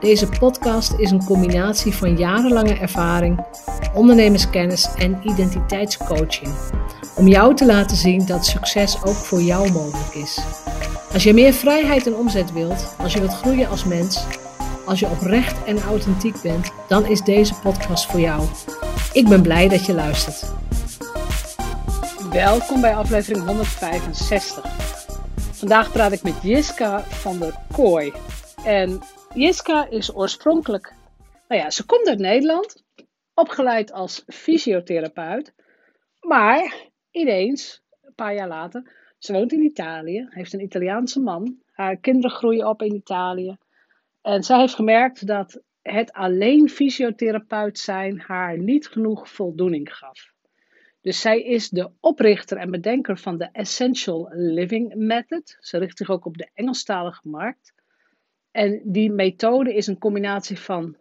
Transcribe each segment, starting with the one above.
Deze podcast is een combinatie van jarenlange ervaring, ondernemerskennis en identiteitscoaching. Om jou te laten zien dat succes ook voor jou mogelijk is. Als je meer vrijheid en omzet wilt, als je wilt groeien als mens, als je oprecht en authentiek bent, dan is deze podcast voor jou. Ik ben blij dat je luistert. Welkom bij aflevering 165. Vandaag praat ik met Jiska van der Kooi. En Jiska is oorspronkelijk, nou ja, ze komt uit Nederland, opgeleid als fysiotherapeut, maar ineens, een paar jaar later, ze woont in Italië, heeft een Italiaanse man, haar kinderen groeien op in Italië. En zij heeft gemerkt dat het alleen fysiotherapeut zijn haar niet genoeg voldoening gaf. Dus zij is de oprichter en bedenker van de Essential Living Method. Ze richt zich ook op de Engelstalige markt. En die methode is een combinatie van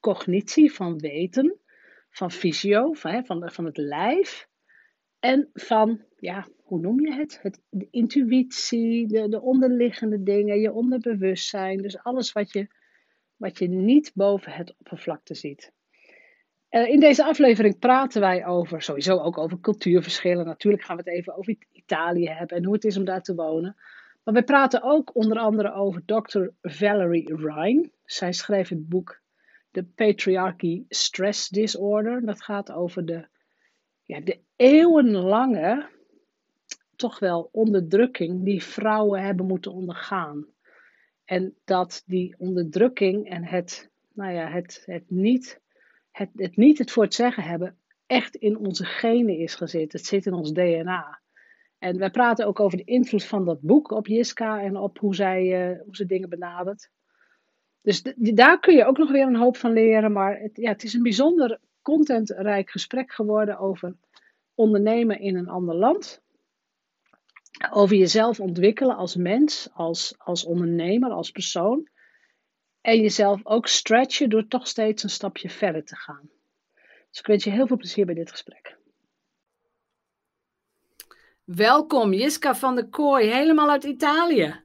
cognitie, van weten, van fysio, van, van, van het lijf. En van, ja, hoe noem je het? het de intuïtie, de, de onderliggende dingen, je onderbewustzijn. Dus alles wat je, wat je niet boven het oppervlakte ziet. Uh, in deze aflevering praten wij over, sowieso ook over cultuurverschillen. Natuurlijk gaan we het even over Italië hebben en hoe het is om daar te wonen. Maar we praten ook onder andere over Dr. Valerie Ryan. Zij schreef het boek The Patriarchy Stress Disorder. Dat gaat over de, ja, de eeuwenlange, toch wel onderdrukking die vrouwen hebben moeten ondergaan. En dat die onderdrukking en het, nou ja, het, het, niet, het, het niet het voor het zeggen hebben echt in onze genen is gezet. Het zit in ons DNA. En wij praten ook over de invloed van dat boek op Jiska en op hoe zij uh, hoe ze dingen benadert. Dus daar kun je ook nog weer een hoop van leren. Maar het, ja, het is een bijzonder contentrijk gesprek geworden over ondernemen in een ander land. Over jezelf ontwikkelen als mens, als, als ondernemer, als persoon. En jezelf ook stretchen door toch steeds een stapje verder te gaan. Dus ik wens je heel veel plezier bij dit gesprek. Welkom, Jiska van der Kooi, helemaal uit Italië.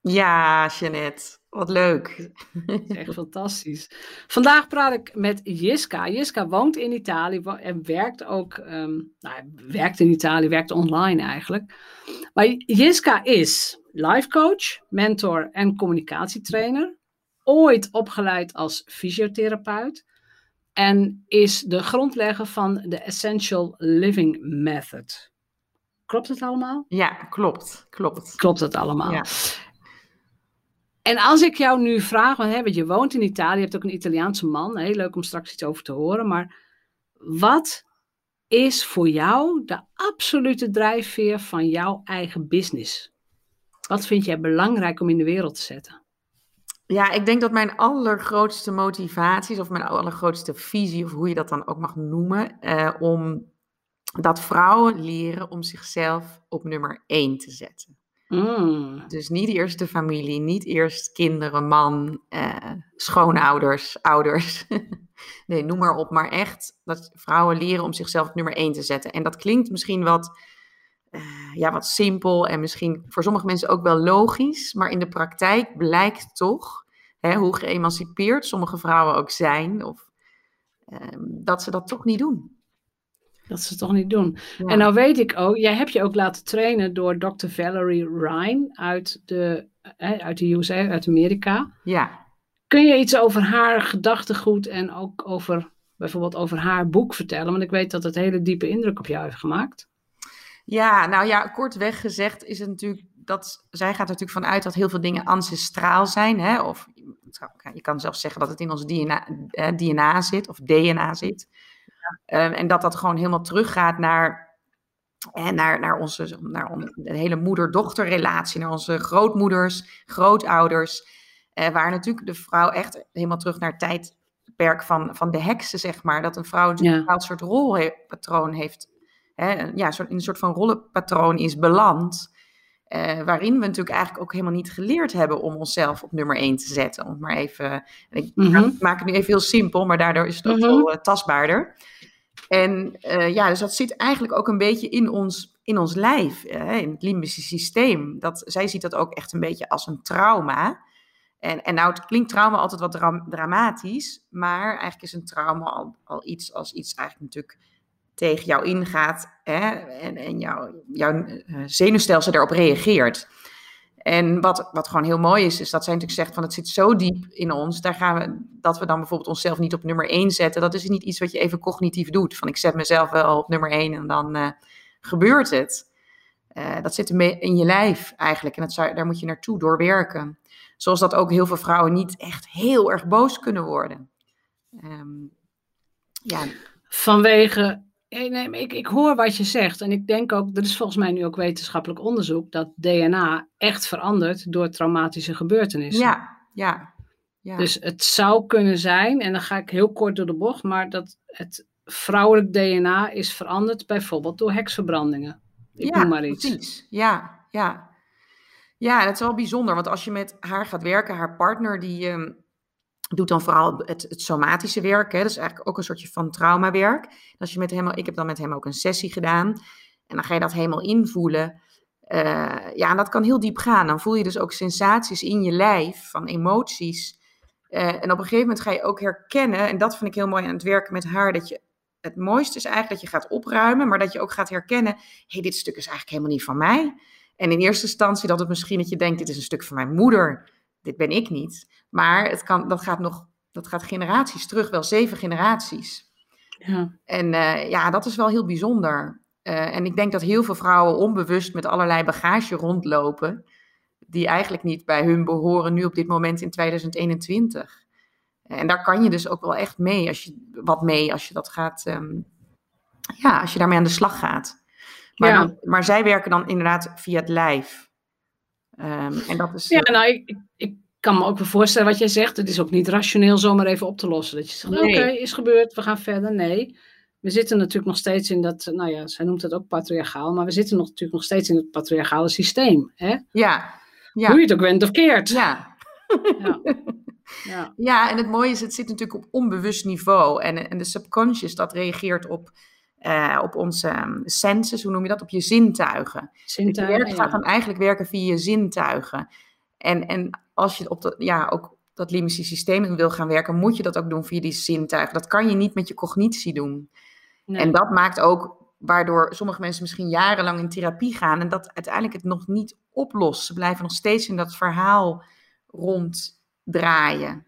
Ja, Jeannette, wat leuk. Echt fantastisch. Vandaag praat ik met Jiska. Jiska woont in Italië en werkt ook, um, nou, werkt in Italië, werkt online eigenlijk. Maar Jiska is life coach, mentor en communicatietrainer. Ooit opgeleid als fysiotherapeut. En is de grondlegger van de Essential Living Method. Klopt het allemaal? Ja, klopt. Klopt. Klopt het allemaal? Ja. En als ik jou nu vraag, want, hè, je woont in Italië, je hebt ook een Italiaanse man, heel leuk om straks iets over te horen, maar wat is voor jou de absolute drijfveer van jouw eigen business? Wat vind jij belangrijk om in de wereld te zetten? Ja, ik denk dat mijn allergrootste motivaties, of mijn allergrootste visie, of hoe je dat dan ook mag noemen, eh, om dat vrouwen leren om zichzelf op nummer één te zetten. Mm. Dus niet eerst de familie, niet eerst kinderen, man, eh, schoonouders, ouders. nee, noem maar op. Maar echt dat vrouwen leren om zichzelf op nummer één te zetten. En dat klinkt misschien wat, uh, ja, wat simpel en misschien voor sommige mensen ook wel logisch. Maar in de praktijk blijkt toch, hè, hoe geëmancipeerd sommige vrouwen ook zijn, of, uh, dat ze dat toch niet doen. Dat ze het toch niet doen. En nou weet ik ook, jij hebt je ook laten trainen door Dr. Valerie Ryan uit de, uit de USA, uit Amerika. Ja. Kun je iets over haar gedachtegoed en ook over bijvoorbeeld over haar boek vertellen? Want ik weet dat het hele diepe indruk op jou heeft gemaakt. Ja, nou ja, kortweg gezegd is het natuurlijk dat zij gaat er natuurlijk vanuit dat heel veel dingen ancestraal zijn. Hè? Of je kan zelfs zeggen dat het in ons DNA, eh, DNA zit of DNA zit. Ehm, en dat dat gewoon helemaal teruggaat naar, naar, naar, onze, naar de hele moeder-dochterrelatie, naar onze grootmoeders, grootouders. Eh, waar natuurlijk de vrouw echt helemaal terug naar tijd tijdperk van, van de heksen, zeg maar. Dat een vrouw een bepaald soort rolpatroon heeft. Hè, ja, in een soort van rollenpatroon is beland. Uh, waarin we natuurlijk eigenlijk ook helemaal niet geleerd hebben om onszelf op nummer 1 te zetten. Om maar even, ik mhm. maak het nu even heel simpel, maar daardoor is het ook mm veel tastbaarder. En uh, ja, dus dat zit eigenlijk ook een beetje in ons, in ons lijf, in het limbische systeem. Dat, zij ziet dat ook echt een beetje als een trauma. En, en nou, het klinkt trauma altijd wat dramatisch, maar eigenlijk is een trauma al, al iets als iets eigenlijk natuurlijk tegen jou ingaat hè, en, en jou, jouw uh, zenuwstelsel daarop reageert. En wat, wat gewoon heel mooi is, is dat zij natuurlijk zegt van het zit zo diep in ons, daar gaan we, dat we dan bijvoorbeeld onszelf niet op nummer 1 zetten. Dat is niet iets wat je even cognitief doet. Van ik zet mezelf wel op nummer 1 en dan uh, gebeurt het. Uh, dat zit in je lijf eigenlijk en dat zou, daar moet je naartoe doorwerken. Zoals dat ook heel veel vrouwen niet echt heel erg boos kunnen worden. Um, ja. Vanwege Nee, ik, ik hoor wat je zegt. En ik denk ook, er is volgens mij nu ook wetenschappelijk onderzoek dat DNA echt verandert door traumatische gebeurtenissen. Ja, ja. ja. Dus het zou kunnen zijn, en dan ga ik heel kort door de bocht, maar dat het vrouwelijk DNA is veranderd bijvoorbeeld door heksverbrandingen. Ik ja, noem maar iets. Precies. Ja, ja. Ja, dat is wel bijzonder, want als je met haar gaat werken, haar partner, die, um, doet dan vooral het, het somatische werk. Hè? Dat is eigenlijk ook een soortje van traumawerk. Als je met hem, ik heb dan met hem ook een sessie gedaan. En dan ga je dat helemaal invoelen. Uh, ja, en dat kan heel diep gaan. Dan voel je dus ook sensaties in je lijf, van emoties. Uh, en op een gegeven moment ga je ook herkennen, en dat vind ik heel mooi aan het werken met haar, dat je het mooiste is eigenlijk dat je gaat opruimen, maar dat je ook gaat herkennen, hey, dit stuk is eigenlijk helemaal niet van mij. En in eerste instantie dat het misschien dat je denkt, dit is een stuk van mijn moeder dit ben ik niet. Maar het kan, dat, gaat nog, dat gaat generaties terug, wel zeven generaties. Ja. En uh, ja, dat is wel heel bijzonder. Uh, en ik denk dat heel veel vrouwen onbewust met allerlei bagage rondlopen, die eigenlijk niet bij hun behoren nu op dit moment in 2021. En daar kan je dus ook wel echt mee, als je, wat mee als je dat gaat, um, ja, als je daarmee aan de slag gaat. Maar, ja. dan, maar zij werken dan inderdaad via het lijf. Um, en dat is, ja, eh, nou, ik, ik kan me ook wel voorstellen wat jij zegt. Het is ook niet rationeel zomaar even op te lossen. Dat je zegt, oké, is gebeurd, we gaan verder. Nee, we zitten natuurlijk nog steeds in dat, nou ja, zij noemt het ook patriarchaal, maar we zitten nog, natuurlijk nog steeds in het patriarchale systeem. Hè? Ja, ja. Hoe je het ook went of keert. Ja. ja. Ja. ja, en het mooie is, het zit natuurlijk op onbewust niveau. En, en de subconscious, dat reageert op uh, op onze um, senses, hoe noem je dat? Op je zintuigen. Zintuigen. Je werk gaat dan eigenlijk werken via je zintuigen. En, en als je op dat, ja, ook dat limbische systeem wil gaan werken, moet je dat ook doen via die zintuigen. Dat kan je niet met je cognitie doen. Nee. En dat maakt ook waardoor sommige mensen misschien jarenlang in therapie gaan en dat uiteindelijk het nog niet oplost. Ze blijven nog steeds in dat verhaal ronddraaien.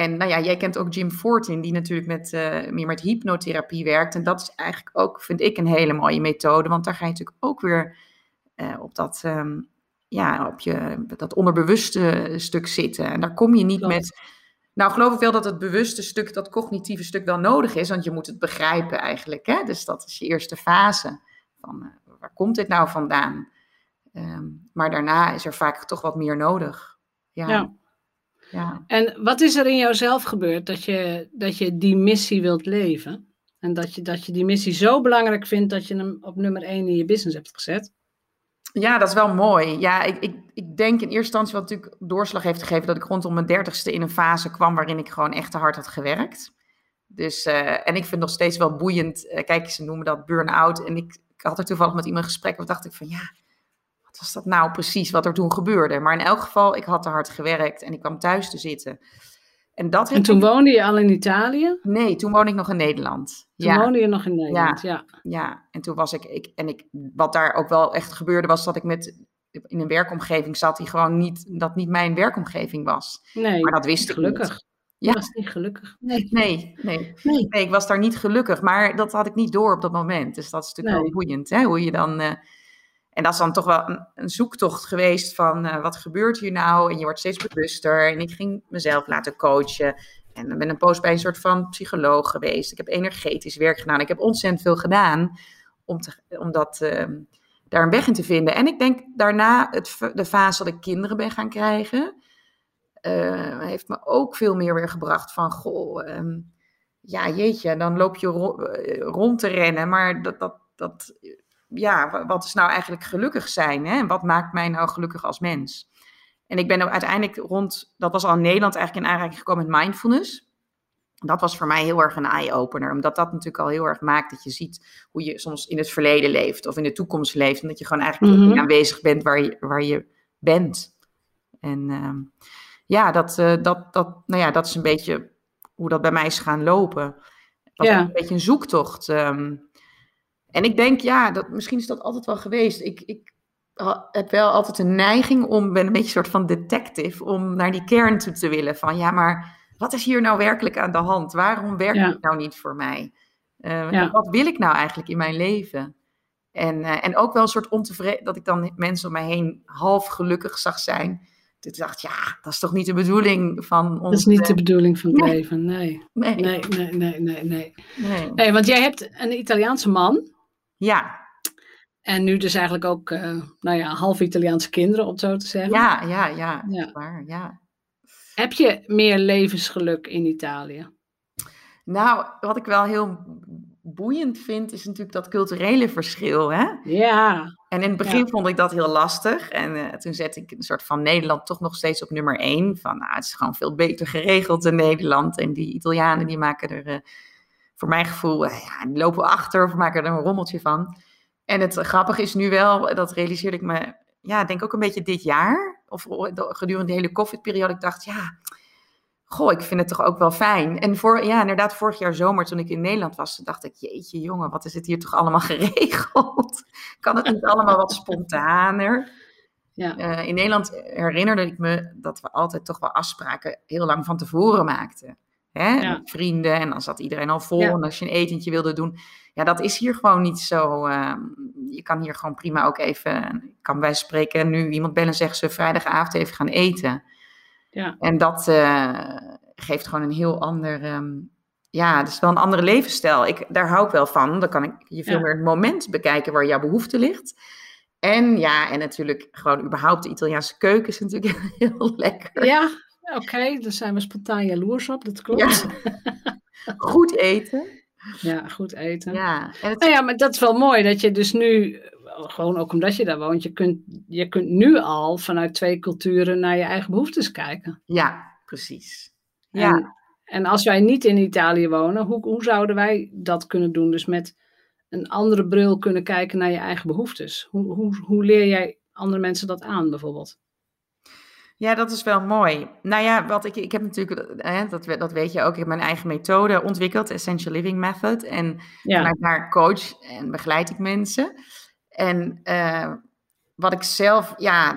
En nou ja, jij kent ook Jim Fortin, die natuurlijk met, uh, meer met hypnotherapie werkt. En dat is eigenlijk ook, vind ik, een hele mooie methode. Want daar ga je natuurlijk ook weer uh, op dat, um, ja, op je, dat onderbewuste stuk zitten. En daar kom je niet met... Nou, geloof ik wel dat het bewuste stuk, dat cognitieve stuk wel nodig is. Want je moet het begrijpen eigenlijk. Hè? Dus dat is je eerste fase. Van, uh, waar komt dit nou vandaan? Um, maar daarna is er vaak toch wat meer nodig. ja. ja. Ja. En wat is er in jouzelf gebeurd dat je, dat je die missie wilt leven? En dat je, dat je die missie zo belangrijk vindt dat je hem op nummer 1 in je business hebt gezet? Ja, dat is wel mooi. Ja, ik, ik, ik denk in eerste instantie wat natuurlijk doorslag heeft gegeven dat ik rondom mijn dertigste in een fase kwam waarin ik gewoon echt te hard had gewerkt. Dus, uh, en ik vind het nog steeds wel boeiend. Uh, kijk, ze noemen dat burn-out. En ik, ik had er toevallig met iemand gesprek en dacht ik van ja, was dat nou precies wat er toen gebeurde? Maar in elk geval, ik had te hard gewerkt en ik kwam thuis te zitten. En, dat en toen woonde je al in Italië? Nee, toen woonde ik nog in Nederland. Toen woonde je nog in Nederland, ja. ja. Ja, en toen was ik, ik, en ik, wat daar ook wel echt gebeurde, was dat ik met, in een werkomgeving zat die gewoon niet, dat niet mijn werkomgeving was. Nee, maar dat wist ik gelukkig. Niet. Ja. was niet gelukkig. Nee. Nee, nee. nee. nee. ik was daar niet gelukkig, maar dat had ik niet door op dat moment. Dus dat is natuurlijk wel boeiend, hè? hoe je dan... Uh, en dat is dan toch wel een, zoektocht geweest van uh, wat gebeurt hier nou? En je wordt steeds bewuster. En ik ging mezelf laten coachen. En dan ben een poos bij een soort van psycholoog geweest. Ik heb energetisch werk gedaan. Ik heb ontzettend veel gedaan om, te, om dat, uh, daar een weg in te vinden. En ik denk daarna het, de fase dat ik kinderen ben gaan krijgen. uh, heeft me ook veel meer weer gebracht van, goh, ehm, ja jeetje, dan loop je rond te rennen, maar dat, dat, dat, ja, wat is nou eigenlijk gelukkig zijn? Hè? Wat maakt mij nou gelukkig als mens? En ik ben uiteindelijk rond, dat was al in Nederland eigenlijk in aanraking gekomen met mindfulness. Dat was voor mij heel erg een eye-opener, omdat dat natuurlijk al heel erg maakt dat je ziet hoe je soms in het verleden leeft of in de toekomst leeft. En dat je gewoon eigenlijk mm aanwezig bent waar je, waar je bent. En uh, ja, dat, uh, dat, dat, nou ja, dat is een beetje hoe dat bij mij is gaan lopen. Dat ja. een beetje een zoektocht. Um, en ik denk, ja, dat, misschien is dat altijd wel geweest. Ik, ik heb wel altijd een neiging om, ben een beetje een soort van detective, om naar die kern toe te willen. Van ja, maar wat is hier nou werkelijk aan de hand? Waarom werkt ja. het nou niet voor mij? Uh, Wat wil ik nou eigenlijk in mijn leven? En, uh, en ook wel een soort ontevreden, dat ik dan mensen om mij heen half gelukkig zag zijn. Toen dacht ja, dat is toch niet de bedoeling van ons. Dat is niet de bedoeling van het leven, nee. Nee. Nee, nee, nee, nee, nee. nee. want jij hebt een Italiaanse man. Ja. En nu dus eigenlijk ook, uh, nou ja, half Italiaanse kinderen, om het zo te zeggen. Ja, ja, ja. ja. Waar, ja. Heb je meer levensgeluk in Italië? Nou, wat ik wel heel boeiend vind, is natuurlijk dat culturele verschil. Hè? Ja. En in het begin vond ik dat heel lastig. En uh, toen zette ik een soort van Nederland toch nog steeds op nummer één. Van, nou, het is gewoon veel beter geregeld in Nederland. En die Italianen, die maken er, uh, voor mijn gevoel, uh, ja, die lopen achter of maken er een rommeltje van. En het grappige is nu wel, dat realiseerde ik me, ja, denk ook een beetje dit jaar. Of gedurende de hele COVID-periode. Ik dacht, ja, goh, ik vind het toch ook wel fijn. En voor, ja, inderdaad, vorig jaar zomer toen ik in Nederland was, dacht ik, jeetje jongen, wat is het hier toch allemaal geregeld? kan het niet allemaal wat spontaner? Ja. Uh, in Nederland herinnerde ik me dat we altijd toch wel afspraken heel lang van tevoren maakten. Hè? Vrienden en dan zat iedereen al vol. En als je een etentje wilde doen, ja, dat is hier gewoon niet zo. Uh, je kan hier gewoon prima ook even, kan wij spreken, nu iemand bellen en zeggen ze vrijdagavond even gaan eten. Ja. En dat uh, geeft gewoon een heel ander, um, ja, het is wel een andere levensstijl. Ik, daar hou ik wel van. Dan kan ik je veel meer het moment bekijken waar jouw behoefte ligt. En ja, en natuurlijk gewoon überhaupt de Italiaanse keuken is natuurlijk heel lekker. Ja, oké, okay, daar zijn we spontaan jaloers op, dat klopt. goed eten. Ja, goed eten. Ja, het... nou ja, maar dat is wel mooi dat je dus nu gewoon ook omdat je daar woont, je kunt, je kunt nu al vanuit twee culturen naar je eigen behoeftes kijken. Ja, precies. Ja. En, en als wij niet in Italië wonen, hoe, hoe zouden wij dat kunnen doen? Dus met een andere bril kunnen kijken naar je eigen behoeftes. Hoe, hoe, hoe leer jij andere mensen dat aan, bijvoorbeeld? Ja, dat is wel mooi. Nou ja, wat ik, ik heb natuurlijk, hè, dat, dat weet je ook, ik heb mijn eigen methode ontwikkeld, Essential Living Method. En ja. vanuit daar coach en begeleid ik mensen. En uh, wat ik zelf, ja,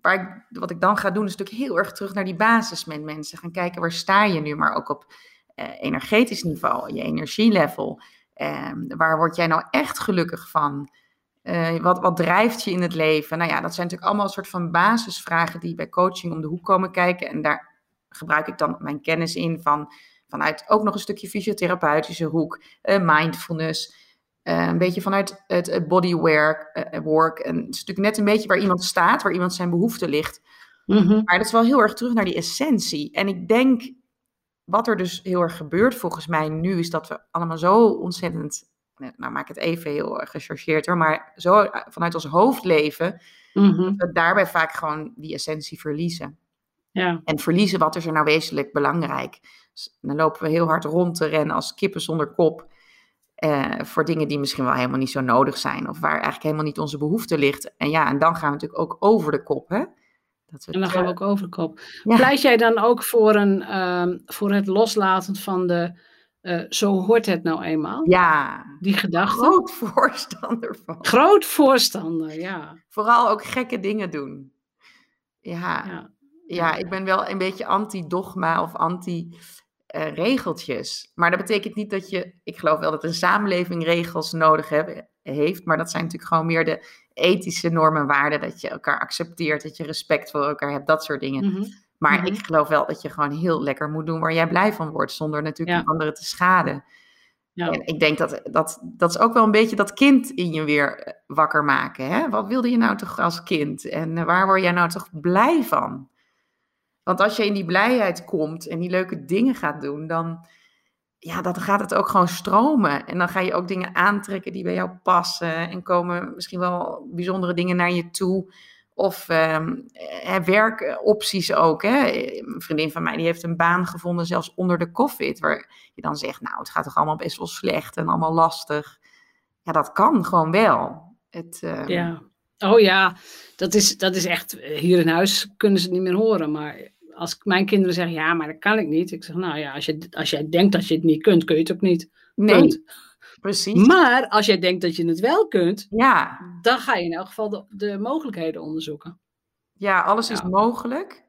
waar ik, wat ik dan ga doen, is natuurlijk heel erg terug naar die basis met mensen. Gaan kijken waar sta je nu, maar ook op uh, energetisch niveau, je energielevel. Uh, waar word jij nou echt gelukkig van? Uh, wat, wat drijft je in het leven? Nou ja, dat zijn natuurlijk allemaal een soort van basisvragen die bij coaching om de hoek komen kijken. En daar gebruik ik dan mijn kennis in van, vanuit ook nog een stukje fysiotherapeutische hoek, mindfulness. Uh, een beetje vanuit het, bodywork. Uh, work. En het is natuurlijk net een beetje waar iemand staat, waar iemand zijn behoefte ligt. Mm -hmm. Maar dat is wel heel erg terug naar die essentie. En ik denk, wat er dus heel erg gebeurt volgens mij nu, is dat we allemaal zo ontzettend, nou maak het even heel gechargeerd hoor, maar zo vanuit ons hoofd leven, mm -hmm. dat we daarbij vaak gewoon die essentie verliezen. Ja. En verliezen wat is er nou wezenlijk belangrijk. Dus dan lopen we heel hard rond te rennen als kippen zonder kop. Uh, voor dingen die misschien wel helemaal niet zo nodig zijn. Of waar eigenlijk helemaal niet onze behoefte ligt. En ja, en dan gaan we natuurlijk ook over de kop. Hè? Dat we en dan gaan we ook over de kop. Ja. Pleit jij dan ook voor, een, um, voor het loslaten van de. Uh, zo hoort het nou eenmaal. Ja. Die gedachte. Groot voorstander van. Groot voorstander, ja. Vooral ook gekke dingen doen. Ja. Ja, ja ik ben wel een beetje anti-dogma of anti uh, regeltjes. Maar dat betekent niet dat je, ik geloof wel dat een samenleving regels nodig heeft, maar dat zijn natuurlijk gewoon meer de ethische normen en waarden, dat je elkaar accepteert, dat je respect voor elkaar hebt, dat soort dingen. Mhm. Maar mhm. ik geloof wel dat je gewoon heel lekker moet doen waar jij blij van wordt, zonder natuurlijk ja. anderen te schaden. Ja. En ik denk dat, dat dat is ook wel een beetje dat kind in je weer eh, wakker maken. Hè? Wat wilde je nou toch als kind? En eh, waar word jij nou toch blij van? Want als je in die blijheid komt en die leuke dingen gaat doen, dan, ja, dan gaat het ook gewoon stromen. En dan ga je ook dingen aantrekken die bij jou passen. En komen misschien wel bijzondere dingen naar je toe. Of um, werkopties ook. Hè. Een vriendin van mij die heeft een baan gevonden, zelfs onder de COVID. Waar je dan zegt, nou, het gaat toch allemaal best wel slecht en allemaal lastig. Ja, dat kan gewoon wel. Het, uh... Ja. Oh ja, dat is, dat is echt, eh, hier in huis kunnen ze het niet meer horen. Maar als mijn kinderen zeggen, ja, maar dat kan ik niet. Ik zeg, nou ja, als, je, als jij denkt dat je het niet kunt, kun je het ook niet. Nee, precies. Maar als jij denkt dat je het wel kunt, ja. dan ga je in elk geval de, de mogelijkheden onderzoeken. Ja, alles is mogelijk.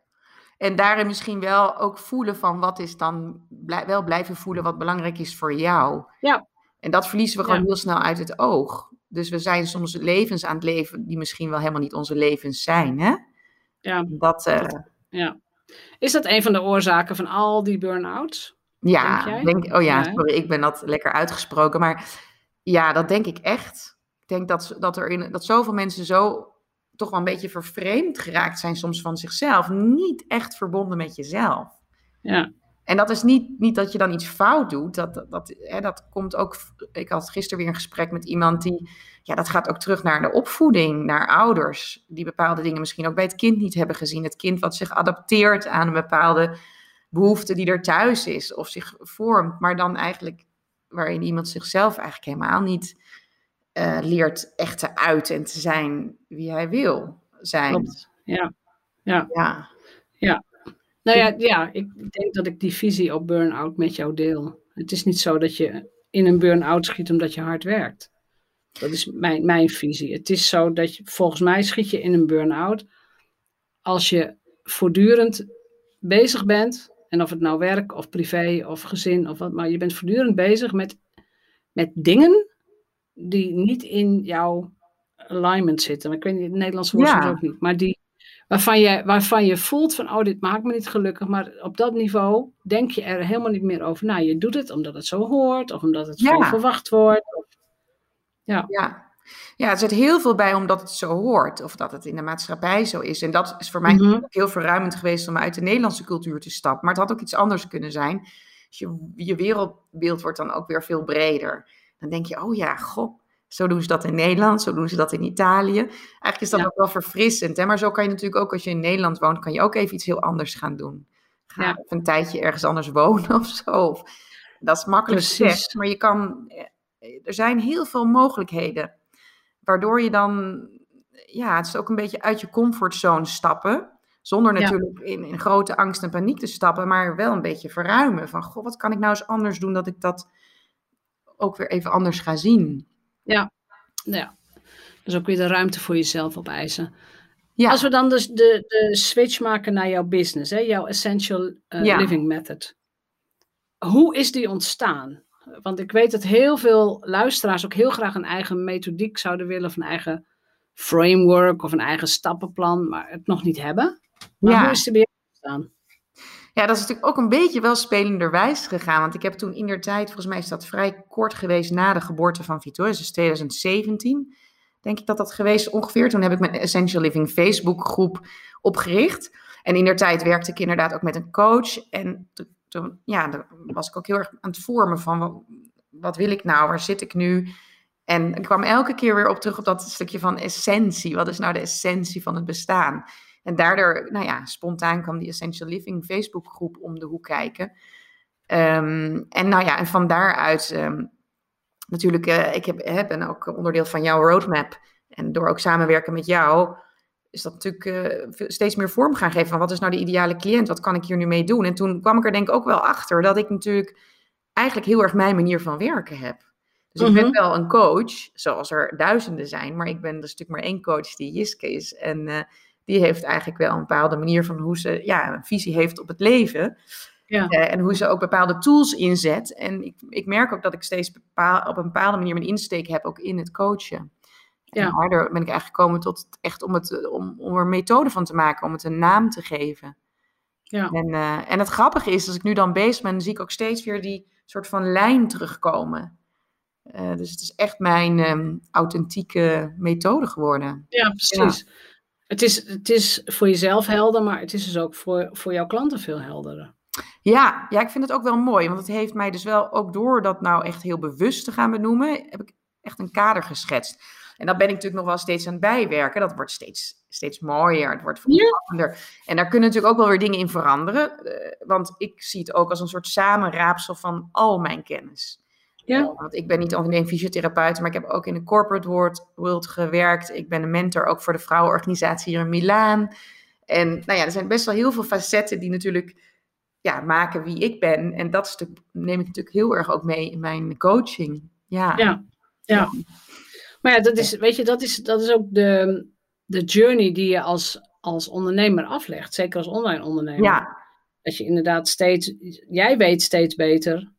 En daarin misschien wel ook voelen van wat is dan, wel blijven voelen wat belangrijk is voor jou. Ja. En dat verliezen we gewoon heel snel uit het oog. Dus we zijn soms levens aan het leven die misschien wel helemaal niet onze levens zijn. Hè? Ja. Dat, uh... ja. Is dat een van de oorzaken van al die burn-outs? Ja, denk, oh ja, sorry, ik ben dat lekker uitgesproken. Maar ja, dat denk ik echt. Ik denk dat, dat, er in, dat zoveel mensen zo toch wel een beetje vervreemd geraakt zijn soms van zichzelf. Niet echt verbonden met jezelf. Ja. En dat is niet, niet dat je dan iets fout doet. Dat, dat, dat, hè, dat komt ook. Ik had gisteren weer een gesprek met iemand die. Ja, dat gaat ook terug naar de opvoeding, naar ouders. Die bepaalde dingen misschien ook bij het kind niet hebben gezien. Het kind wat zich adapteert aan een bepaalde behoefte die er thuis is. Of zich vormt. Maar dan eigenlijk waarin iemand zichzelf eigenlijk helemaal niet uh, leert echt te uiten en te zijn wie hij wil zijn. Klopt. Ja. Ja. ja. ja. Nou ja, ja, ik denk dat ik die visie op burn-out met jou deel. Het is niet zo dat je in een burn-out schiet omdat je hard werkt. Dat is mijn, mijn visie. Het is zo dat je, volgens mij schiet je in een burn-out als je voortdurend bezig bent. En of het nou werk of privé of gezin of wat, maar je bent voortdurend bezig met, met dingen die niet in jouw alignment zitten. Ik weet niet, het Nederlands woord ja. ook niet, maar die, waarvan je, waarvan je voelt van, oh, dit maakt me niet gelukkig. Maar op dat niveau denk je er helemaal niet meer over Nou, Je doet het omdat het zo hoort, of omdat het ja. verwacht wordt. Of, ja. ja. Ja, er zit heel veel bij omdat het zo hoort, of dat het in de maatschappij zo is. En dat is voor mij mm heel verruimend geweest om uit de Nederlandse cultuur te stappen. Maar het had ook iets anders kunnen zijn. Dus je, je wereldbeeld wordt dan ook weer veel breder. Dan denk je, oh ja, goh, zo doen ze dat in Nederland, zo doen ze dat in Italië. Eigenlijk is dat ook wel verfrissend. Hè? Maar zo kan je natuurlijk ook als je in Nederland woont, kan je ook even iets heel anders gaan doen. Ga ja. een tijdje ergens anders wonen of zo. Dat is makkelijk gezegd, maar je kan, eh, er zijn heel veel mogelijkheden. Waardoor je dan, ja, het is ook een beetje uit je comfortzone stappen. Zonder natuurlijk in, in, grote angst en paniek te stappen, maar wel een beetje verruimen. Van, goh, wat kan ik nou eens anders doen dat ik dat ook weer even anders ga zien. Ja, ja. Dus ook weer de ruimte voor jezelf opeisen. Ja. Als we dan dus de, de switch maken naar jouw business, hè, jouw Essential uh, Living Method. Hoe is die ontstaan? Want ik weet dat heel veel luisteraars ook heel graag een eigen methodiek zouden willen, of een eigen framework of een eigen stappenplan, maar het nog niet hebben. Maar ja. hoe is die weer ontstaan? Ja, dat is natuurlijk ook een beetje wel spelenderwijs gegaan. Want ik heb toen in der tijd, volgens mij is dat vrij kort geweest na de geboorte van Victoria, dus 2017, denk ik dat dat geweest ongeveer. Toen heb ik mijn Essential Living Facebook groep opgericht. En in der tijd werkte ik inderdaad ook met een coach. En toen, ja, dan was ik ook heel erg aan het vormen van wat, wil ik nou, waar zit ik nu? En ik kwam elke keer weer op terug op dat stukje van essentie. Wat is nou de essentie van het bestaan? En daardoor, nou ja, spontaan kwam die Essential Living Facebookgroep om de hoek kijken. Ehm, en nou ja, en van daaruit, ehm, natuurlijk, uh, ik heb, ben ook onderdeel van jouw roadmap. En door ook samenwerken met jou, is dat natuurlijk uh, steeds meer vorm gaan geven van wat is nou de ideale cliënt, wat kan ik hier nu mee doen? En toen kwam ik er denk ik ook wel achter dat ik natuurlijk eigenlijk heel erg mijn manier van werken heb. Dus ik ben mhm. wel een coach, zoals er duizenden zijn, maar ik ben dus natuurlijk maar één coach die Jiske is. En uh, die heeft eigenlijk wel een bepaalde manier van hoe ze ja, een visie heeft op het leven. Ja. Uh, en hoe ze ook bepaalde tools inzet. En ik, ik merk ook dat ik steeds bepaal, op een bepaalde manier mijn insteek heb, ook in het coachen. Ja. Daardoor ben ik eigenlijk gekomen tot echt om, het, om, om er een methode van te maken, om het een naam te geven. Ja. En, uh, en het grappige is, als ik nu dan bezig ben, dan zie ik ook steeds weer die soort van lijn terugkomen. Uh, dus het is echt mijn um, authentieke methode geworden. Ja, precies. Het is, het is voor jezelf helder, maar het is dus ook voor, voor jouw klanten veel helderder. Ja, ja, ik vind het ook wel mooi, want het heeft mij dus wel ook door dat nou echt heel bewust te gaan benoemen, heb ik echt een kader geschetst. En dat ben ik natuurlijk nog wel steeds aan het bijwerken. Dat wordt steeds, steeds mooier, het wordt veranderd. En daar kunnen natuurlijk ook wel weer dingen in veranderen. Uh, want ik zie het ook als een soort samenraapsel van al mijn kennis. Ja. Uh, want ik ben niet alleen fysiotherapeut, maar ik heb ook in de corporate world, world gewerkt. Ik ben een mentor ook voor de vrouwenorganisatie hier in Milaan. En nou ja, er zijn best wel heel veel facetten die natuurlijk ja, maken wie ik ben. En dat stuk neem ik natuurlijk heel erg ook mee in mijn coaching. Ja, ja. ja. Maar ja, dat is, weet je, dat is, dat is ook de, de journey die je als, als ondernemer aflegt. Zeker als online ondernemer. Ja. Dat je inderdaad steeds, jij weet steeds beter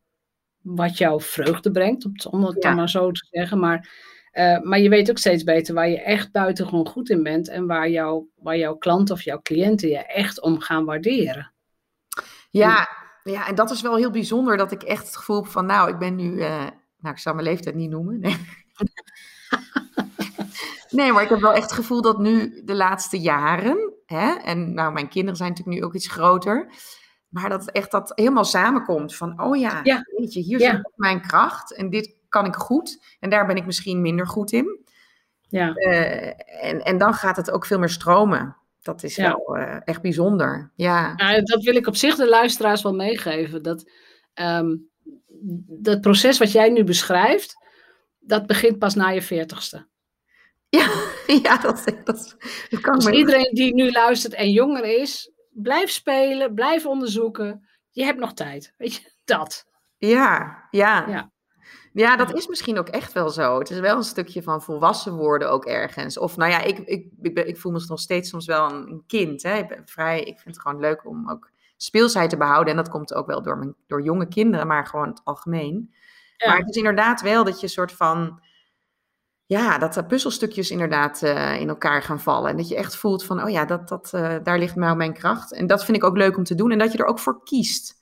wat jouw vreugde brengt, om het dan maar zo te zeggen. Maar, uh, maar je weet ook steeds beter waar je echt buitengewoon goed in bent en waar, jou, waar jouw klanten of jouw cliënten je echt om gaan waarderen. Ja, ja, en dat is wel heel bijzonder dat ik echt het gevoel heb van, nou, ik ben nu, uh, nou, ik zal mijn leeftijd niet noemen. Nee. Nee, maar ik heb wel echt het gevoel dat nu de laatste jaren, hè, en nou, mijn kinderen zijn natuurlijk nu ook iets groter, maar dat echt dat helemaal samenkomt van, oh ja, ja. weet je, hier ja. zit mijn kracht en dit kan ik goed en daar ben ik misschien minder goed in. Ja. Uh, en, en dan gaat het ook veel meer stromen. Dat is wel uh, echt bijzonder. Ja. ja. dat wil ik op zich de luisteraars wel meegeven. Dat, um, dat proces wat jij nu beschrijft, dat begint pas na je veertigste. Ja, ja dat, dat, dat kan dus iedereen die nu luistert en jonger is, blijf spelen, blijf onderzoeken. Je hebt nog tijd. Weet je, dat. Ja, ja. ja. Ja, dat is misschien ook echt wel zo. Het is wel een stukje van volwassen worden ook ergens. Of nou ja, ik, ik, ik, ben, ik voel me nog steeds soms wel een, kind. Hè. Ik ben vrij, ik vind het gewoon leuk om ook speelsheid te behouden. En dat komt ook wel door, mijn, door jonge kinderen, maar gewoon het algemeen. Maar het is inderdaad wel dat je een soort van ja, dat de puzzelstukjes inderdaad uh, in elkaar gaan vallen. En dat je echt voelt van, oh ja, dat, dat, uh, daar ligt nou mijn kracht. En dat vind ik ook leuk om te doen. En dat je er ook voor kiest.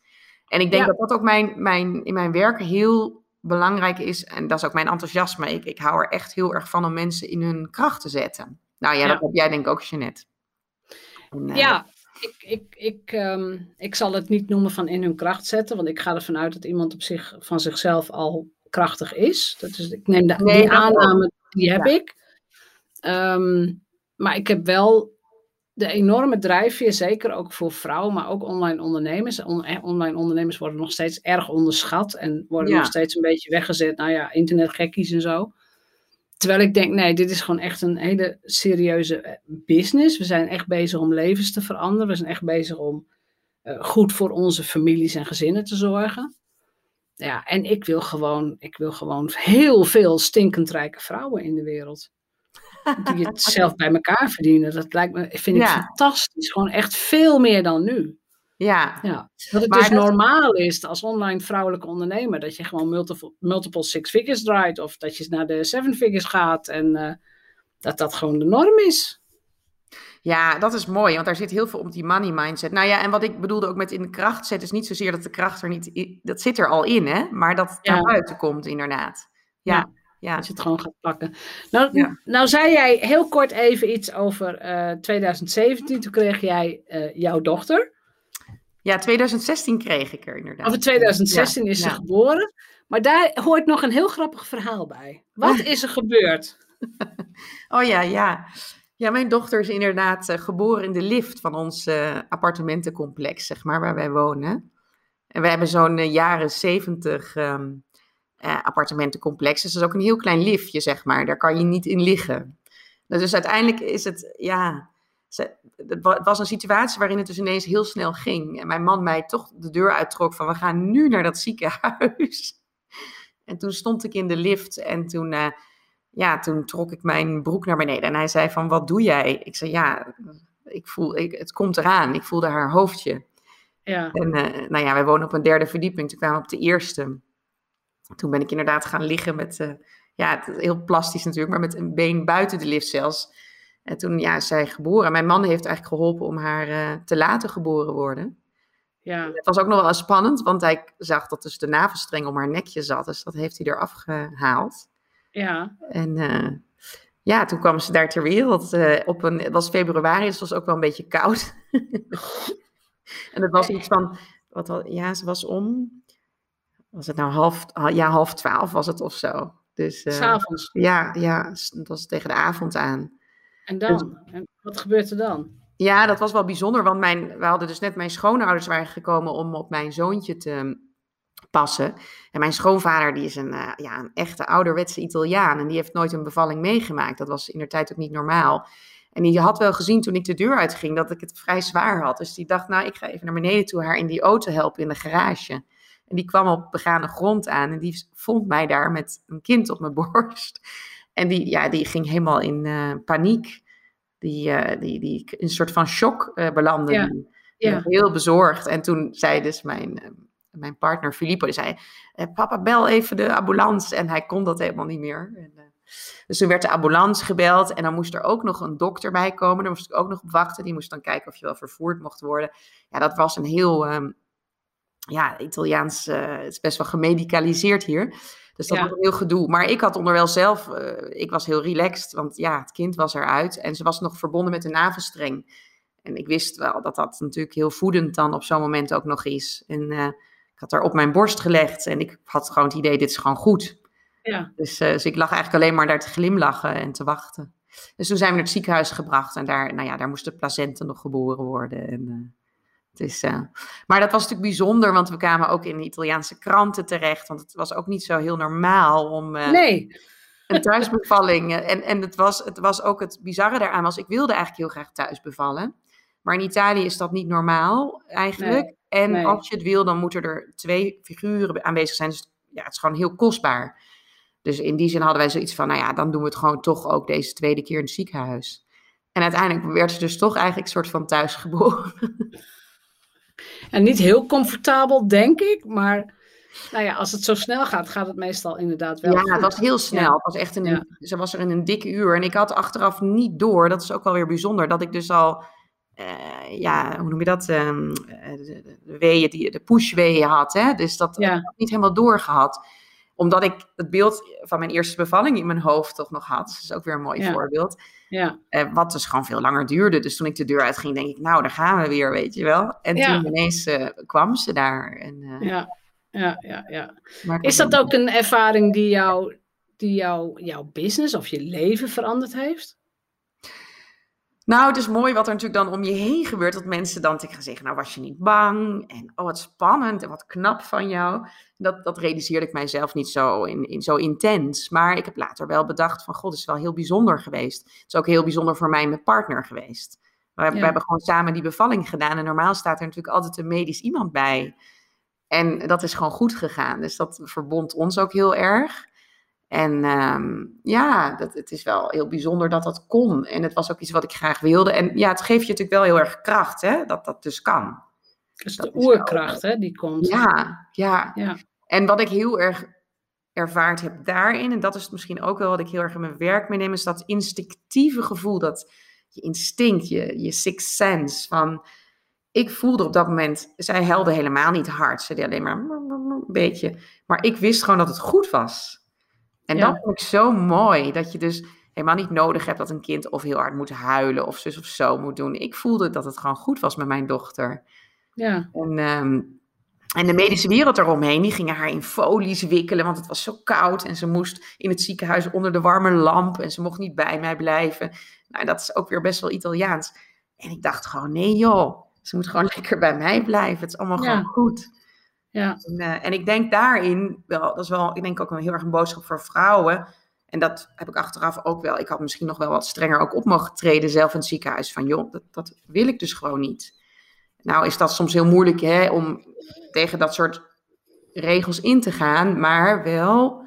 En ik denk ja. dat dat ook mijn, mijn, in mijn werk heel belangrijk is. En dat is ook mijn enthousiasme. Ik, ik hou er echt heel erg van om mensen in hun kracht te zetten. Nou ja, ja. dat heb jij denk ik ook, Jeanette. En, uh, ja, ik, ik, ik, um, ik zal het niet noemen van in hun kracht zetten. Want ik ga ervan uit dat iemand op zich, van zichzelf al krachtig is. Dat is ik neem de, nee, die aanname, die heb ja. ik. Um, maar ik heb wel de enorme drijfveer, zeker ook voor vrouwen, maar ook online ondernemers. On online ondernemers worden nog steeds erg onderschat en worden ja. nog steeds een beetje weggezet. Nou ja, internetgekkies en zo. Terwijl ik denk, nee, dit is gewoon echt een hele serieuze eh, business. We zijn echt bezig om levens te veranderen. We zijn echt bezig om uh, goed voor onze families en gezinnen te zorgen. Ja, en ik wil gewoon, ik wil gewoon heel veel stinkend rijke vrouwen in de wereld. Die het zelf bij elkaar verdienen. Dat lijkt me, vind ik ja. fantastisch. Gewoon echt veel meer dan nu. Ja. ja. Dat het maar dus dat... normaal is als online vrouwelijke ondernemer. Dat je gewoon multiple, multiple six figures draait. Of dat je naar de seven figures gaat. En uh, dat dat gewoon de norm is. Ja, dat is mooi, want daar zit heel veel op die money mindset. Nou ja, en wat ik bedoelde ook met in de kracht zetten, is niet zozeer dat de kracht er niet, in, dat zit er al in, hè, maar dat het ja. naar buiten komt, inderdaad. Ja. ja. ja. Dat je het gewoon gaat pakken. Nou, nou zei jij heel kort even iets over uh, 2017. Toen kreeg jij uh, jouw dochter. Ja, 2016 kreeg ik er inderdaad. Over 2016 is ze geboren. Maar daar hoort nog een heel grappig verhaal bij. Wat is er gebeurd? oh ja, ja. Ja, mijn dochter is inderdaad uh, geboren in de lift van ons uh, appartementencomplex, zeg maar, waar wij wonen. En we hebben zo'n uh, jaren zeventig um, appartementencomplex. Dus dat is ook een heel klein liftje, zeg maar. Daar kan je niet in liggen. Dus uiteindelijk is het, ja, het was een situatie waarin het dus ineens heel snel ging. En mijn man mij toch de deur uittrok van, we gaan nu naar dat ziekenhuis. En toen stond ik in de lift en toen ja, toen trok ik mijn broek naar beneden en hij zei van, wat doe jij? Ik zei, ja, ik voel, ik, het komt eraan. Ik voelde haar hoofdje. Ja. En uh, nou ja, wij wonen op een derde verdieping. Toen kwamen we op de eerste. Toen ben ik inderdaad gaan liggen met, uh, ja, heel plastisch natuurlijk, maar met een been buiten de lift zelfs. En toen ja, is zij geboren. Mijn man heeft eigenlijk geholpen om haar uh, te laten geboren worden. Ja. Het was ook nog wel spannend, want hij zag dat dus de navelstreng om haar nekje zat. Dus dat heeft hij eraf gehaald. Ja. En uh, ja, toen kwam ze daar ter wereld. Uh, op een, het was februari, dus het was ook wel een beetje koud. en het was iets van, wat ja, ze was om, was het nou half, ja, half twaalf was het of zo. Dus, uh, S'avonds? Ja, ja, het was tegen de avond aan. En dan? Dus, en wat gebeurt er dan? Ja, dat was wel bijzonder, want mijn, we hadden dus net mijn schoonouders waren gekomen om op mijn zoontje te passen. En mijn schoonvader, die is een, uh, ja, een echte ouderwetse Italiaan en die heeft nooit een bevalling meegemaakt. Dat was in de tijd ook niet normaal. En die had wel gezien toen ik de deur uitging dat ik het vrij zwaar had. Dus die dacht, nou, ik ga even naar beneden toe haar in die auto helpen in de garage. En die kwam op begane grond aan en die vond mij daar met een kind op mijn borst. En die, ja, die ging helemaal in uh, paniek. Die, uh, die, die in een soort van shock uh, belandde. Ja. ja. Heel bezorgd. En toen zei dus mijn, mijn partner Filippo, die zei, papa bel even de ambulance. En hij kon dat helemaal niet meer. En, dus toen werd de ambulance gebeld en dan moest er ook nog een dokter bij komen. Daar moest ik ook nog op wachten. Die moest dan kijken of je wel vervoerd mocht worden. Ja, dat was een heel, um, ja, Italiaans, het is best wel gemedicaliseerd hier. Dus dat was een heel gedoe. Maar ik had onderwijl zelf, uh, ik was heel relaxed, want ja, het kind was eruit en ze was nog verbonden met de navelstreng. En ik wist wel dat dat natuurlijk heel voedend dan op zo'n moment ook nog is. En uh, ik had haar op mijn borst gelegd en ik had gewoon het idee, dit is gewoon goed. Ja. Dus, uh, dus ik lag eigenlijk alleen maar daar te glimlachen en te wachten. Dus toen zijn we naar het ziekenhuis gebracht en daar, nou ja, daar moest de placenta nog geboren worden. En, uh, maar dat was natuurlijk bijzonder, want we kwamen ook in de Italiaanse kranten terecht. Want het was ook niet zo heel normaal om uh, nee. een thuisbevalling. en en het, was, het was ook het bizarre daaraan was, ik wilde eigenlijk heel graag thuis bevallen. Maar in Italië is dat niet normaal eigenlijk. Nee. En nee. als je het wil, dan moeten er twee figuren aanwezig zijn. Dus ja, het is gewoon heel kostbaar. Dus in die zin hadden wij zoiets van, nou ja, dan doen we het gewoon toch ook deze tweede keer in het ziekenhuis. En uiteindelijk werd ze dus toch eigenlijk een soort van thuisgeboren. En niet heel comfortabel, denk ik, maar nou ja, als het zo snel gaat, gaat het meestal inderdaad wel. Ja, goed. het was heel snel. Het was echt een, ja. Ze was er in een dikke uur. En ik had achteraf niet door, dat is ook wel weer bijzonder, dat ik dus al, uh, ja, hoe noem je dat? Um, de, de weeën, die, de pushweeën had. Hè? Dus dat ja. had ik niet helemaal doorgehad omdat ik het beeld van mijn eerste bevalling in mijn hoofd toch nog had. Dat is ook weer een mooi ja. voorbeeld. Ja. Uh, wat dus gewoon veel langer duurde. Dus toen ik de deur uitging, denk ik, nou, daar gaan we weer, weet je wel. En ja. toen ineens uh, kwam ze daar. En, uh, ja, ja, ja. ja. Is dat ook een ervaring die, jou, die jou, jouw business of je leven veranderd heeft? Nou, het is mooi wat er natuurlijk dan om je heen gebeurt. Dat mensen dan tegen gaan zeggen, nou was je niet bang? En oh, wat spannend en wat knap van jou. Dat, dat realiseerde ik mijzelf niet zo, in, in, zo intens. Maar ik heb later wel bedacht van, god, het is wel heel bijzonder geweest. Het is ook heel bijzonder voor mij en mijn partner geweest. We, ja. we hebben gewoon samen die bevalling gedaan. En normaal staat er natuurlijk altijd een medisch iemand bij. En dat is gewoon goed gegaan. Dus dat verbond ons ook heel erg. En um, ja, dat, het is wel heel bijzonder dat dat kon. En het was ook iets wat ik graag wilde. En ja, het geeft je natuurlijk wel heel erg kracht, hè, dat dat dus kan. Dus de oerkracht, wel, hè, die komt. Ja, ja, ja. En wat ik heel erg ervaard heb daarin, en dat is misschien ook wel wat ik heel erg in mijn werk meeneem, is dat instinctieve gevoel, dat je instinct, je, je sixth sense van... Ik voelde op dat moment, zij helde helemaal niet hard. Ze deed alleen maar een beetje. Maar ik wist gewoon dat het goed was. En ja. dat vond ik zo mooi, dat je dus helemaal niet nodig hebt dat een kind of heel hard moet huilen of zus of zo moet doen. Ik voelde dat het gewoon goed was met mijn dochter. Ja. En, um, en de medische wereld eromheen, die gingen haar in folies wikkelen, want het was zo koud. En ze moest in het ziekenhuis onder de warme lamp en ze mocht niet bij mij blijven. Nou, dat is ook weer best wel Italiaans. En ik dacht gewoon, nee joh, ze moet gewoon lekker bij mij blijven. Het is allemaal ja. gewoon goed. Ja. En, uh, en, ik denk daarin, wel, dat is wel, ik denk ook een heel erg een boodschap voor vrouwen. En dat heb ik achteraf ook wel. Ik had misschien nog wel wat strenger ook op mogen treden zelf in het ziekenhuis. Van joh, dat, dat wil ik dus gewoon niet. Nou is dat soms heel moeilijk hè, om tegen dat soort regels in te gaan. Maar wel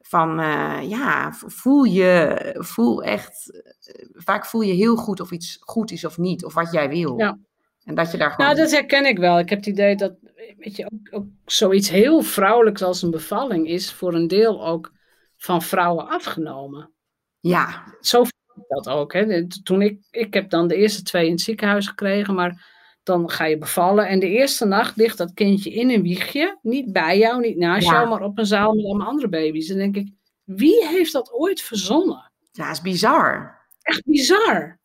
van, uh, ja, voel je, voel echt, uh, vaak voel je heel goed of iets goed is of niet. Of wat jij wil. Ja. En dat je daar gewoon... Nou, dat herken ik wel. Ik heb het idee dat weet je, ook, ook zoiets heel vrouwelijks als een bevalling is voor een deel ook van vrouwen afgenomen. Ja. Zo voel ik dat ook. Hè. Toen ik, ik heb dan de eerste twee in het ziekenhuis gekregen, maar dan ga je bevallen. En de eerste nacht ligt dat kindje in een wiegje. Niet bij jou, niet naast ja. jou, maar op een zaal met allemaal andere baby's. En dan denk ik, wie heeft dat ooit verzonnen? Ja, is bizar. Echt bizar.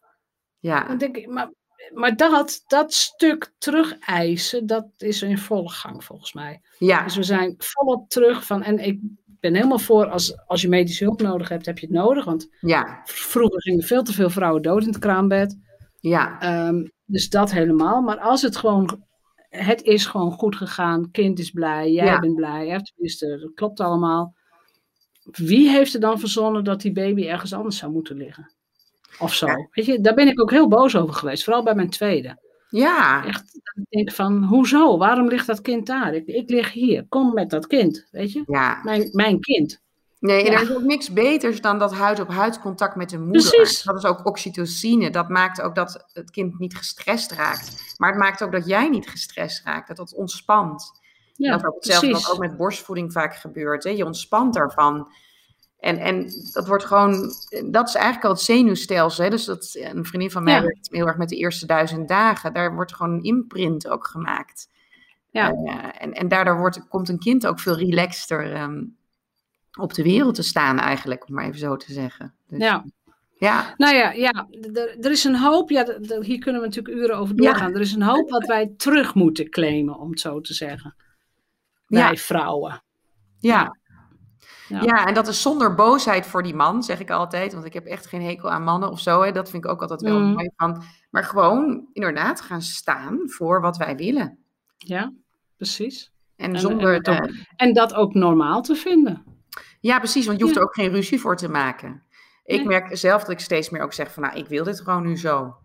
Ja. Dan denk ik, maar, maar dat, dat stuk terugeisen, dat is in volle gang volgens mij. Ja. Dus we zijn volop terug van, en ik ben helemaal voor, als, als je medische hulp nodig hebt, heb je het nodig. Want Ja. vroeger gingen veel te veel vrouwen dood in het kraambed. Ja. Ehm, dus dat helemaal. Maar als het gewoon, het is gewoon goed gegaan, kind is blij, jij Ja. bent blij, dat klopt allemaal. Wie heeft er dan verzonnen dat die baby ergens anders zou moeten liggen? Of zo. Ja. Weet je, daar ben ik ook heel boos over geweest, vooral bij mijn tweede. Ja. Echt, ik denk van, hoezo? Waarom ligt dat kind daar? Ik, ik lig hier, kom met dat kind, weet je? Ja. Mijn, mijn kind. Nee, en Ja. er is ook niks beters dan dat huid-op-huid contact met de moeder. Precies. Dat is ook oxytocine. Dat maakt ook dat het kind niet gestrest raakt. Maar het maakt ook dat jij niet gestrest raakt. Dat het ontspant. Ja, dat is hetzelfde precies. wat ook met borstvoeding vaak gebeurt. Hè? Je ontspant daarvan. En, en dat wordt gewoon, dat is eigenlijk al het zenuwstelsel. Hè? Dus dat, een vriendin van mij Ja. werkt heel erg met de eerste duizend dagen. Daar wordt gewoon een imprint ook gemaakt. Ja. Eh, en, en daardoor wordt, komt een kind ook veel relaxter ehm, op de wereld te staan eigenlijk, om maar even zo te zeggen. Dus, Ja. ja. Nou ja, ja er is een hoop, ja, hier kunnen we natuurlijk uren over Ja. doorgaan. Er is een hoop wat wij terug moeten claimen, om het zo te zeggen. Wij Ja. vrouwen. Ja. Ja. Ja. en dat is zonder boosheid voor die man, zeg ik altijd. Want ik heb echt geen hekel aan mannen of zo. Hè. Dat vind ik ook altijd wel Mm. mooi van. Maar gewoon inderdaad gaan staan voor wat wij willen. Ja, precies. En, En- zonder. en het ook- En dat ook normaal te vinden. ja, precies, want je hoeft Ja. er ook geen ruzie voor te maken. Ik Nee. merk zelf dat ik steeds meer ook zeg van, nou, ik wil dit gewoon nu zo.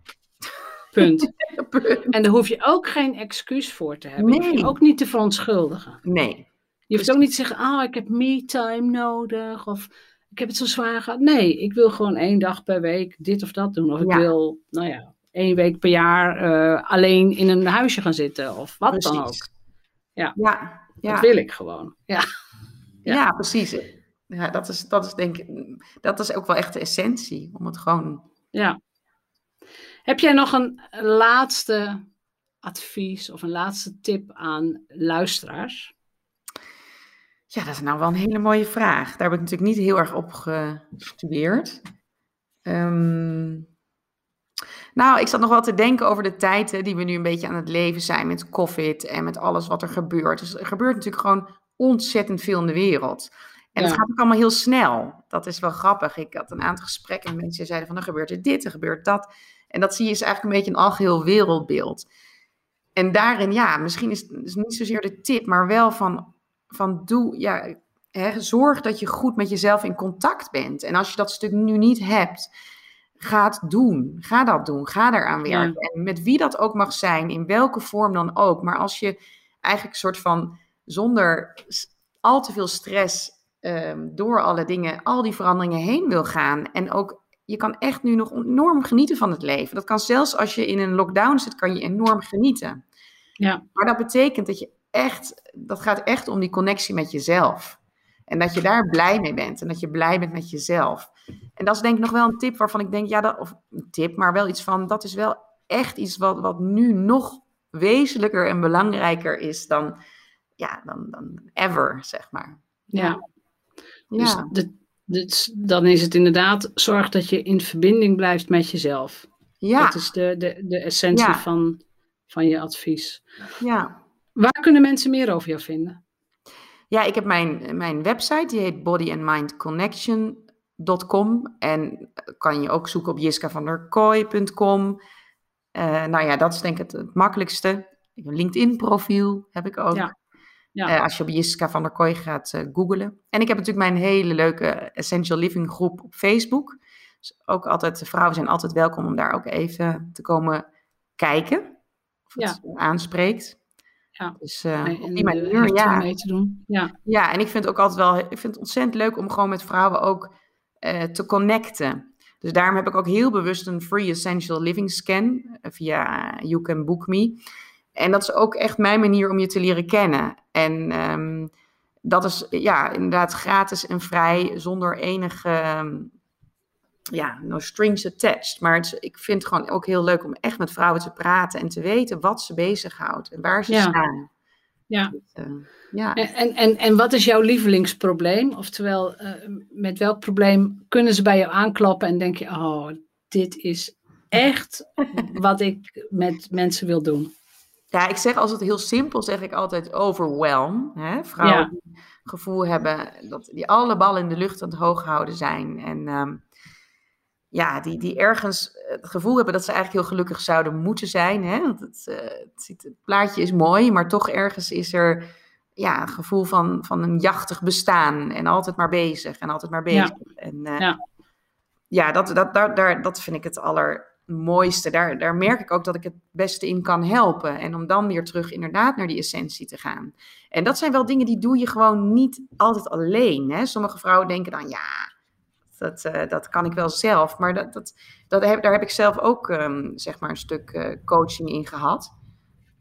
Punt. En daar hoef je ook geen excuus voor te hebben. Je hoeft je Nee. ook niet te verontschuldigen. Nee. Je hoeft ook niet te zeggen, ah, ik heb me-time nodig. Of ik heb het zo zwaar gehad. Nee, ik wil gewoon één dag per week dit of dat doen. Of ik Ja. wil, nou ja, één week per jaar eh, alleen in een huisje gaan zitten. Of wat dan ook. Ja. Ja, ja. Dat wil ik gewoon. Ja. Ja, Ja. precies. Ja, dat is, dat is denk ik, dat is ook wel echt de essentie. Om het gewoon, ja. Heb jij nog een laatste advies of een laatste tip aan luisteraars? Ja, dat is nou wel een hele mooie vraag. Daar heb ik natuurlijk niet heel erg op gestudeerd. Ehm, nou, ik zat nog wel te denken over de tijden die we nu een beetje aan het leven zijn met COVID en met alles wat er gebeurt. Dus er gebeurt natuurlijk gewoon ontzettend veel in de wereld. En het gaat ook allemaal heel snel. Dat is wel grappig. Ik had een aantal gesprekken en mensen zeiden van, dan gebeurt er dit, er gebeurt dat. En dat zie je is eigenlijk een beetje een algeheel wereldbeeld. En daarin, ja, misschien is het is niet zozeer de tip, maar wel van, van doe, ja, hè, zorg dat je goed met jezelf in contact bent. En als je dat stuk nu niet hebt, ga het doen. Ga dat doen. Ga daaraan werken. En met wie dat ook mag zijn, in welke vorm dan ook. Maar als je eigenlijk soort van zonder al te veel stress ehm, door alle dingen, al die veranderingen heen wil gaan. En ook, je kan echt nu nog enorm genieten van het leven. Dat kan zelfs als je in een lockdown zit, kan je enorm genieten. Ja. Maar dat betekent dat je echt, dat gaat echt om die connectie met jezelf. En dat je daar blij mee bent. En dat je blij bent met jezelf. En dat is denk ik nog wel een tip waarvan ik denk, ja, dat, of een tip, maar wel iets van, dat is wel echt iets wat, wat nu nog wezenlijker en belangrijker is dan, ja, dan, dan ever, zeg maar. Ja. Ja, Dus dit, dit, dan is het inderdaad, zorg dat je in verbinding blijft met jezelf. ja, Dat is de, de, de essentie Ja. van, van je advies. ja. Waar kunnen mensen meer over jou vinden? Ja, ik heb mijn, mijn website, die heet bodyandmindconnection.com. En kan je ook zoeken op jiskavanderkooi.com. Eh nou ja, dat is denk ik het, het makkelijkste. Een LinkedIn-profiel heb ik ook. Ja. Ja. Eh, als je op Jiska van der Kooi gaat eh googlen. En ik heb natuurlijk mijn hele leuke Essential Living groep op Facebook. Dus ook altijd, de vrouwen zijn altijd welkom om daar ook even te komen kijken. Of het aanspreekt. Ja. Dus eh, op die de manier, echt ja. mee te doen. Ja. Ja, en ik vind het ook altijd wel, ik vind het ontzettend leuk om gewoon met vrouwen ook eh, te connecten. Dus daarom heb ik ook heel bewust een free essential living scan eh, via You Can Book Me. En dat is ook echt mijn manier om je te leren kennen. En ehm, dat is ja, inderdaad gratis en vrij, zonder enige, ehm, ja, no strings attached. Maar het ik vind het gewoon ook heel leuk om echt met vrouwen te praten en te weten wat ze bezighoudt en waar ze Ja. staan. Ja. Dus, ja. En, en, en wat is jouw lievelingsprobleem? Oftewel, met welk probleem kunnen ze bij jou aankloppen en denk je, oh, dit is echt wat ik met mensen wil doen? Ja, ik zeg als het heel simpel, zeg ik altijd overwhelm. Hè? Vrouwen die gevoel hebben dat die alle ballen in de lucht aan het hoog houden zijn. En um, ja, die, die ergens het gevoel hebben dat ze eigenlijk heel gelukkig zouden moeten zijn. Hè? Want het, uh, het, ziet, het plaatje is mooi, maar toch ergens is er ja, een gevoel van, van een jachtig bestaan. En altijd maar bezig en altijd maar bezig. Ja. En uh, ja, ja dat, dat, daar, daar, dat vind ik het aller mooiste. Daar, daar merk ik ook dat ik het beste in kan helpen. En om dan weer terug inderdaad naar die essentie te gaan. En dat zijn wel dingen die doe je gewoon niet altijd alleen. Hè? Sommige vrouwen denken dan, ja, dat, uh, dat kan ik wel zelf. Maar dat, dat, dat heb, daar heb ik zelf ook um, zeg maar een stuk uh, coaching in gehad.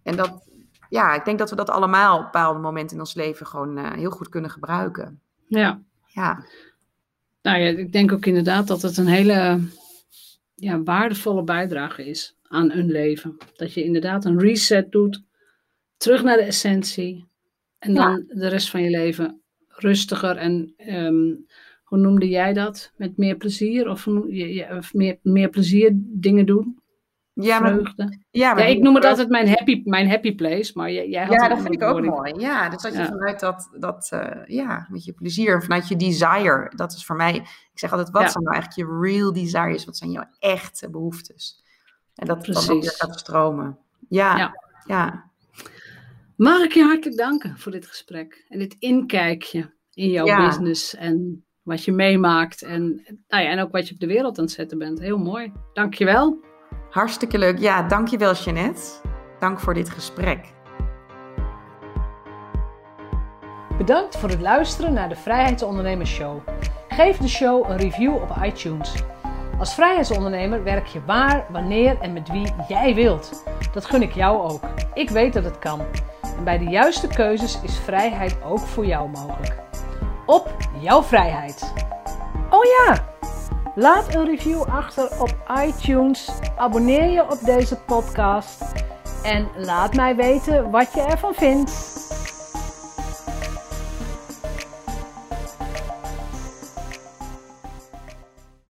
En dat, ja, ik denk dat we dat allemaal op bepaalde momenten in ons leven gewoon uh, heel goed kunnen gebruiken. Ja. Ja. Nou ja, ik denk ook inderdaad dat het een hele ja, waardevolle bijdrage is aan een leven. Dat je inderdaad een reset doet, terug naar de essentie. En dan de rest van je leven rustiger en, um, hoe noemde jij dat? Met meer plezier? Of, of meer, meer plezier dingen doen? Ja, vreugde. ja, ja, ik noem het altijd mijn happy, mijn happy place, maar jij, jij had Ja, dat vind ik ook mooi. Ja, dus dat je vanuit dat, dat uh, ja, met je plezier, vanuit je desire, dat is voor mij, ik zeg altijd, wat zijn nou eigenlijk je real desires? Wat zijn jouw echte behoeftes? En dat Precies. dan ook weer gaat stromen. Ja, ja. ja. Mag ik je hartelijk danken voor dit gesprek en dit inkijkje in jouw business en wat je meemaakt en, nou ja, en ook wat je op de wereld aan het zetten bent. Heel mooi. Dankjewel. Hartstikke leuk. Ja, dankjewel Jeannette. Dank voor dit gesprek. Bedankt voor het luisteren naar de Vrijheidsondernemers Show. Geef de show een review op iTunes. Als vrijheidsondernemer werk je waar, wanneer en met wie jij wilt. Dat gun ik jou ook. Ik weet dat het kan. En bij de juiste keuzes is vrijheid ook voor jou mogelijk. Op jouw vrijheid. Oh ja! Laat een review achter op iTunes. Abonneer je op deze podcast. En laat mij weten wat je ervan vindt.